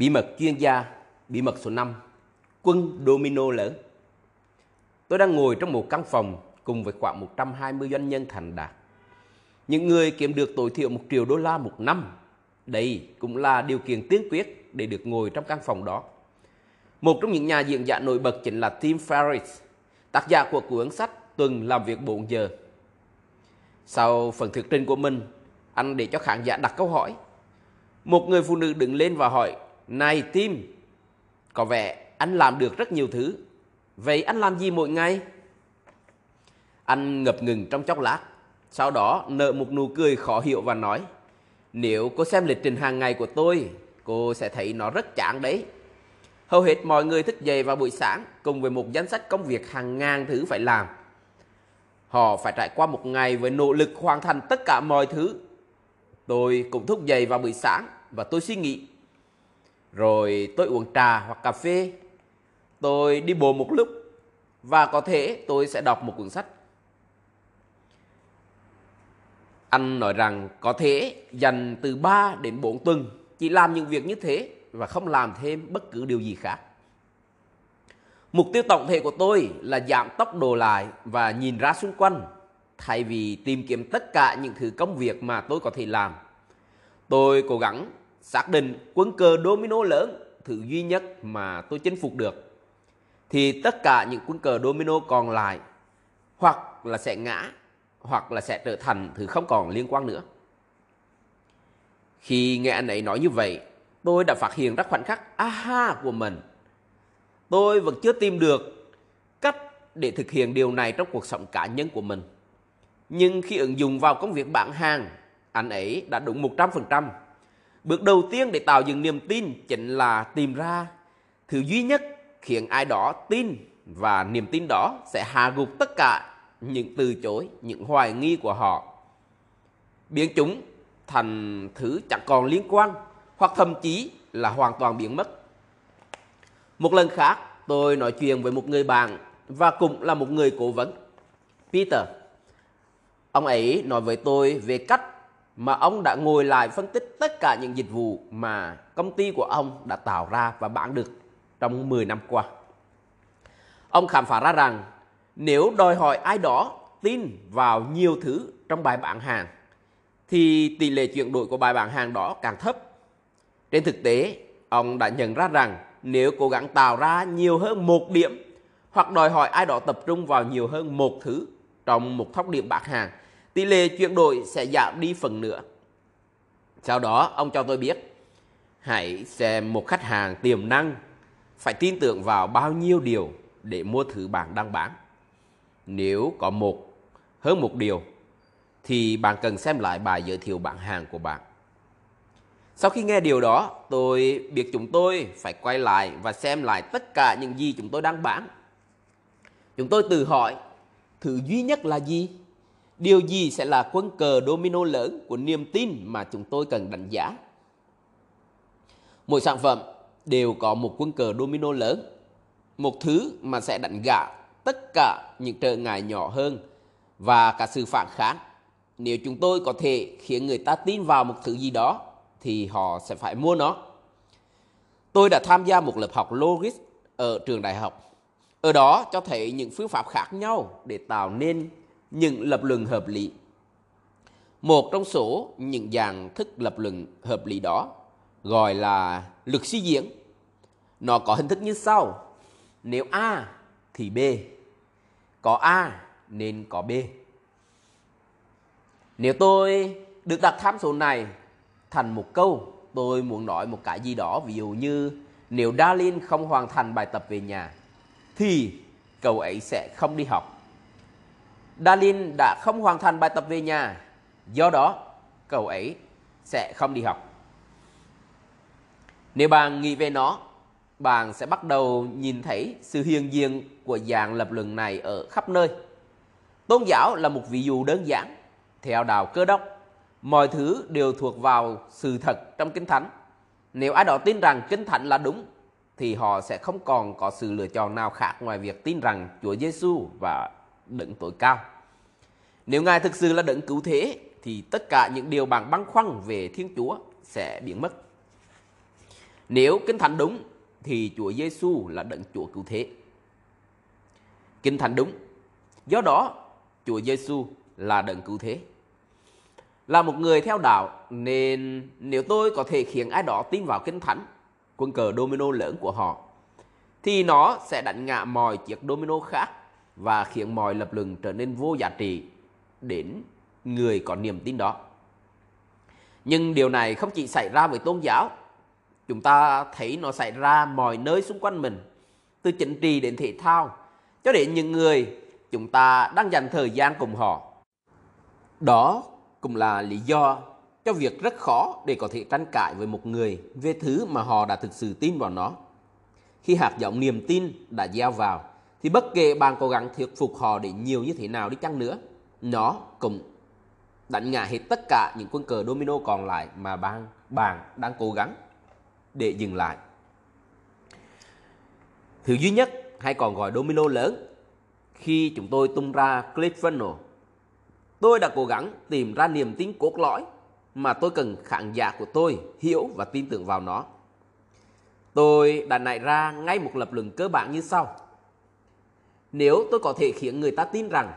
Bí mật chuyên gia, bí mật số 5, quân domino lớn. Tôi đang ngồi trong một căn phòng cùng với khoảng 120 doanh nhân thành đạt. Những người kiếm được tối thiểu 1 triệu đô la một năm. Đây cũng là điều kiện tiên quyết để được ngồi trong căn phòng đó. Một trong những nhà diễn giả nổi bật chính là Tim Ferriss, tác giả của cuốn sách Tuần làm việc 4 giờ. Sau phần thuyết trình của mình, anh để cho khán giả đặt câu hỏi. Một người phụ nữ đứng lên và hỏi, này Tim, có vẻ anh làm được rất nhiều thứ. Vậy anh làm gì mỗi ngày? Anh ngập ngừng trong chốc lát, sau đó nở một nụ cười khó hiểu và nói, Nếu cô xem lịch trình hàng ngày của tôi, cô sẽ thấy nó rất chán đấy. Hầu hết mọi người thức dậy vào buổi sáng cùng với một danh sách công việc hàng ngàn thứ phải làm. Họ phải trải qua một ngày với nỗ lực hoàn thành tất cả mọi thứ. Tôi cũng thức dậy vào buổi sáng và tôi suy nghĩ. Rồi tôi uống trà hoặc cà phê. Tôi đi bộ một lúc và có thể tôi sẽ đọc một cuốn sách. Anh nói rằng có thể dành từ 3 đến 4 tuần chỉ làm những việc như thế và không làm thêm bất cứ điều gì khác. Mục tiêu tổng thể của tôi là giảm tốc độ lại và nhìn ra xung quanh, thay vì tìm kiếm tất cả những thứ công việc mà tôi có thể làm. Tôi cố gắng xác định quân cờ domino lớn thứ duy nhất mà tôi chinh phục được. Thì tất cả những quân cờ domino còn lại hoặc là sẽ ngã hoặc là sẽ trở thành thứ không còn liên quan nữa. Khi nghe anh ấy nói như vậy, tôi đã phát hiện ra khoảnh khắc aha của mình. Tôi vẫn chưa tìm được cách để thực hiện điều này trong cuộc sống cá nhân của mình. Nhưng khi ứng dụng vào công việc bán hàng, anh ấy đã đúng 100%. Bước đầu tiên để tạo dựng niềm tin chính là tìm ra thứ duy nhất khiến ai đó tin và niềm tin đó sẽ hạ gục tất cả những từ chối, những hoài nghi của họ. Biến chúng thành thứ chẳng còn liên quan hoặc thậm chí là hoàn toàn biến mất. Một lần khác, tôi nói chuyện với một người bạn và cũng là một người cố vấn. Peter. Ông ấy nói với tôi về cách mà ông đã ngồi lại phân tích tất cả những dịch vụ mà công ty của ông đã tạo ra và bán được trong 10 năm qua. Ông khám phá ra rằng nếu đòi hỏi ai đó tin vào nhiều thứ trong bài bán hàng thì tỷ lệ chuyển đổi của bài bán hàng đó càng thấp. Trên thực tế, ông đã nhận ra rằng nếu cố gắng tạo ra nhiều hơn một điểm hoặc đòi hỏi ai đó tập trung vào nhiều hơn một thứ trong một thóc điểm bán hàng, tỷ lệ chuyển đổi sẽ giảm đi phần nữa. Sau đó, ông cho tôi biết, hãy xem một khách hàng tiềm năng phải tin tưởng vào bao nhiêu điều để mua thứ bạn đang bán. Nếu có một hơn một điều thì bạn cần xem lại bài giới thiệu bán hàng của bạn. Sau khi nghe điều đó, tôi biết chúng tôi phải quay lại và xem lại tất cả những gì chúng tôi đang bán. Chúng tôi tự hỏi, thứ duy nhất là gì? Điều gì sẽ là quân cờ domino lớn của niềm tin mà chúng tôi cần đánh giá? Mỗi sản phẩm đều có một quân cờ domino lớn, một thứ mà sẽ đánh gã tất cả những trở ngại nhỏ hơn và cả sự phản kháng. Nếu chúng tôi có thể khiến người ta tin vào một thứ gì đó thì họ sẽ phải mua nó. Tôi đã tham gia một lớp học Logic ở trường đại học. Ở đó cho thấy những phương pháp khác nhau để tạo nên những lập luận hợp lý. Một trong số những dạng thức lập luận hợp lý đó gọi là lực suy diễn. Nó có hình thức như sau. Nếu A thì B. Có A nên có B. Nếu tôi được đặt tham số này thành một câu, tôi muốn nói một cái gì đó, ví dụ như nếu Darlene không hoàn thành bài tập về nhà, thì cậu ấy sẽ không đi học. Dalin đã không hoàn thành bài tập về nhà, do đó cậu ấy sẽ không đi học. Nếu bạn nghĩ về nó, bạn sẽ bắt đầu nhìn thấy sự hiện diện của dạng lập luận này ở khắp nơi. Tôn giáo là một ví dụ đơn giản. Theo đạo cơ đốc, mọi thứ đều thuộc vào sự thật trong Kinh Thánh. Nếu ai đó tin rằng Kinh Thánh là đúng, thì họ sẽ không còn có sự lựa chọn nào khác ngoài việc tin rằng Chúa Giêsu và đấng tối cao. Nếu Ngài thực sự là đấng cứu thế, thì tất cả những điều bạn băn khoăn về Thiên Chúa sẽ biến mất. Nếu Kinh Thánh đúng thì Chúa Giêsu là đấng Chúa cứu thế. Kinh Thánh đúng. Do đó, Chúa Giêsu là đấng cứu thế. Là một người theo đạo nên nếu tôi có thể khiến ai đó tin vào Kinh Thánh, quân cờ domino lớn của họ, thì nó sẽ đánh ngã mọi chiếc domino khác và khiến mọi lập luận trở nên vô giá trị đến người có niềm tin đó. Nhưng điều này không chỉ xảy ra với tôn giáo, chúng ta thấy nó xảy ra mọi nơi xung quanh mình, từ chính trị đến thể thao, cho đến những người chúng ta đang dành thời gian cùng họ. Đó cũng là lý do cho việc rất khó để có thể tranh cãi với một người về thứ mà họ đã thực sự tin vào nó. Khi hạt giống niềm tin đã gieo vào, thì bất kể bạn cố gắng thuyết phục họ để nhiều như thế nào đi chăng nữa, nó cũng đánh ngã hết tất cả những quân cờ domino còn lại mà bạn bạn đang cố gắng để dừng lại. Thứ duy nhất hay còn gọi domino lớn khi chúng tôi tung ra ClickFunnels, tôi đã cố gắng tìm ra niềm tin cốt lõi mà tôi cần khán giả của tôi hiểu và tin tưởng vào nó. Tôi đã nảy ra ngay một lập luận cơ bản như sau. Nếu tôi có thể khiến người ta tin rằng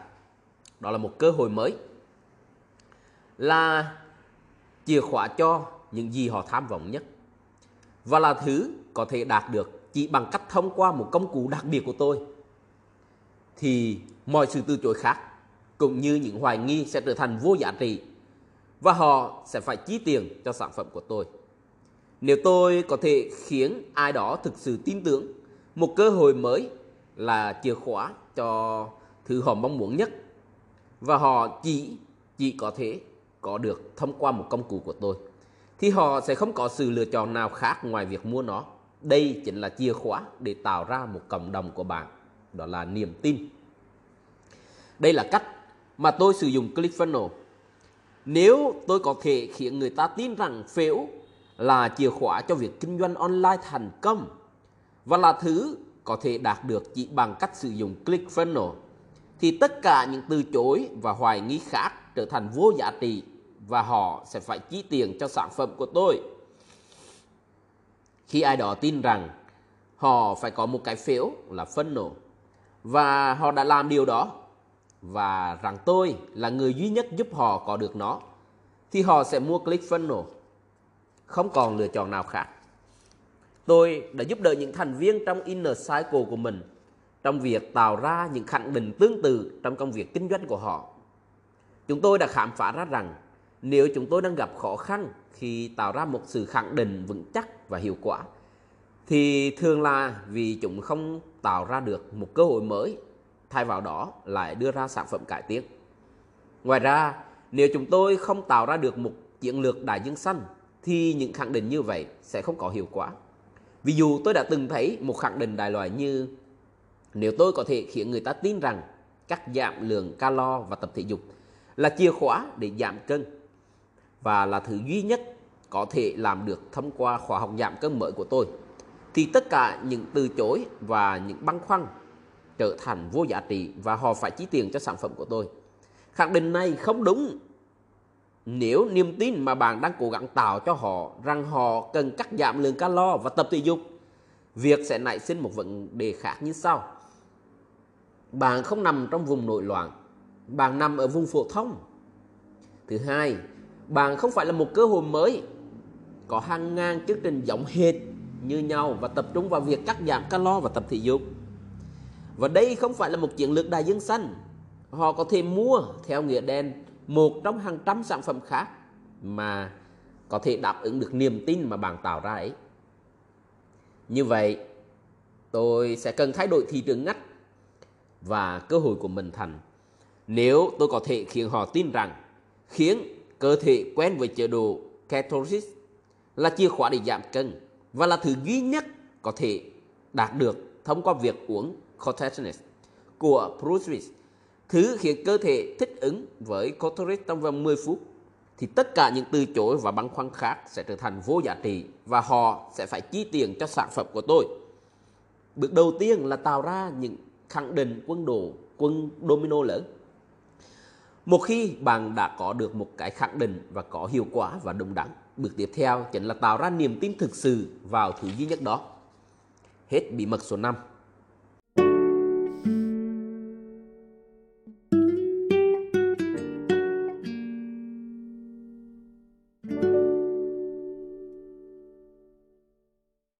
đó là một cơ hội mới, là chìa khóa cho những gì họ tham vọng nhất và là thứ có thể đạt được chỉ bằng cách thông qua một công cụ đặc biệt của tôi thì mọi sự từ chối khác cũng như những hoài nghi sẽ trở thành vô giá trị và họ sẽ phải chi tiền cho sản phẩm của tôi. Nếu tôi có thể khiến ai đó thực sự tin tưởng một cơ hội mới là chìa khóa cho thứ họ mong muốn nhất và họ chỉ chỉ có thể có được thông qua một công cụ của tôi thì họ sẽ không có sự lựa chọn nào khác ngoài việc mua nó. Đây chính là chìa khóa để tạo ra một cộng đồng của bạn, đó là niềm tin. Đây là cách mà tôi sử dụng ClickFunnels. Nếu tôi có thể khiến người ta tin rằng phễu là chìa khóa cho việc kinh doanh online thành công và là thứ có thể đạt được chỉ bằng cách sử dụng ClickFunnels thì tất cả những từ chối và hoài nghi khác trở thành vô giá trị và họ sẽ phải chi tiền cho sản phẩm của tôi. Khi ai đó tin rằng họ phải có một cái phiếu là phân nổ và họ đã làm điều đó, và rằng tôi là người duy nhất giúp họ có được nó, thì họ sẽ mua click funnel, không còn lựa chọn nào khác tôi đã giúp đỡ những thành viên trong inner cycle của mình, trong việc tạo ra những khẳng định tương tự trong công việc kinh doanh của họ. Chúng tôi đã khám phá ra rằng nếu chúng tôi đang gặp khó khăn khi tạo ra một sự khẳng định vững chắc và hiệu quả, thì thường là vì chúng không tạo ra được một cơ hội mới, thay vào đó lại đưa ra sản phẩm cải tiến. Ngoài ra, nếu chúng tôi không tạo ra được một chiến lược đại dương xanh, thì những khẳng định như vậy sẽ không có hiệu quả ví dụ tôi đã từng thấy một khẳng định đại loại như, nếu tôi có thể khiến người ta tin rằng cắt giảm lượng calo và tập thể dục là chìa khóa để giảm cân và là thứ duy nhất có thể làm được thông qua khóa học giảm cân mới của tôi, thì tất cả những từ chối và những băn khoăn trở thành vô giá trị và họ phải chi tiền cho sản phẩm của tôi. Khẳng định này không đúng. Nếu niềm tin mà bạn đang cố gắng tạo cho họ rằng họ cần cắt giảm lượng calo và tập thể dục, việc sẽ nảy sinh một vấn đề khác như sau. Bạn không nằm trong vùng nội loạn, bạn nằm ở vùng phổ thông. Thứ hai, bạn không phải là một cơ hội mới có hàng ngàn chương trình giống hệt như nhau và tập trung vào việc cắt giảm calo và tập thể dục và đây không phải là một chiến lược đại dương xanh họ có thể mua theo nghĩa đen một trong hàng trăm sản phẩm khác mà có thể đáp ứng được niềm tin mà bạn tạo ra ấy như vậy, tôi sẽ cần thay đổi thị trường ngách và cơ hội của mình thành nếu tôi có thể khiến họ tin rằng, khiến cơ thể quen với chế độ ketosis là chìa khóa để giảm cân và là thứ duy nhất có thể đạt được thông qua việc uống Cortesnes của Bruce Willis. Thứ khiến cơ thể thích ứng với corticosteroid trong vòng 10 phút thì tất cả những từ chối và băn khoăn khác sẽ trở thành vô giá trị và họ sẽ phải chi tiền cho sản phẩm của tôi. Bước đầu tiên là tạo ra những khẳng định quân đồ, quân domino lớn. Một khi bạn đã có được một cái khẳng định và có hiệu quả và đúng đắn, bước tiếp theo chính là tạo ra niềm tin thực sự vào thứ duy nhất đó. Hết bí mật số 5.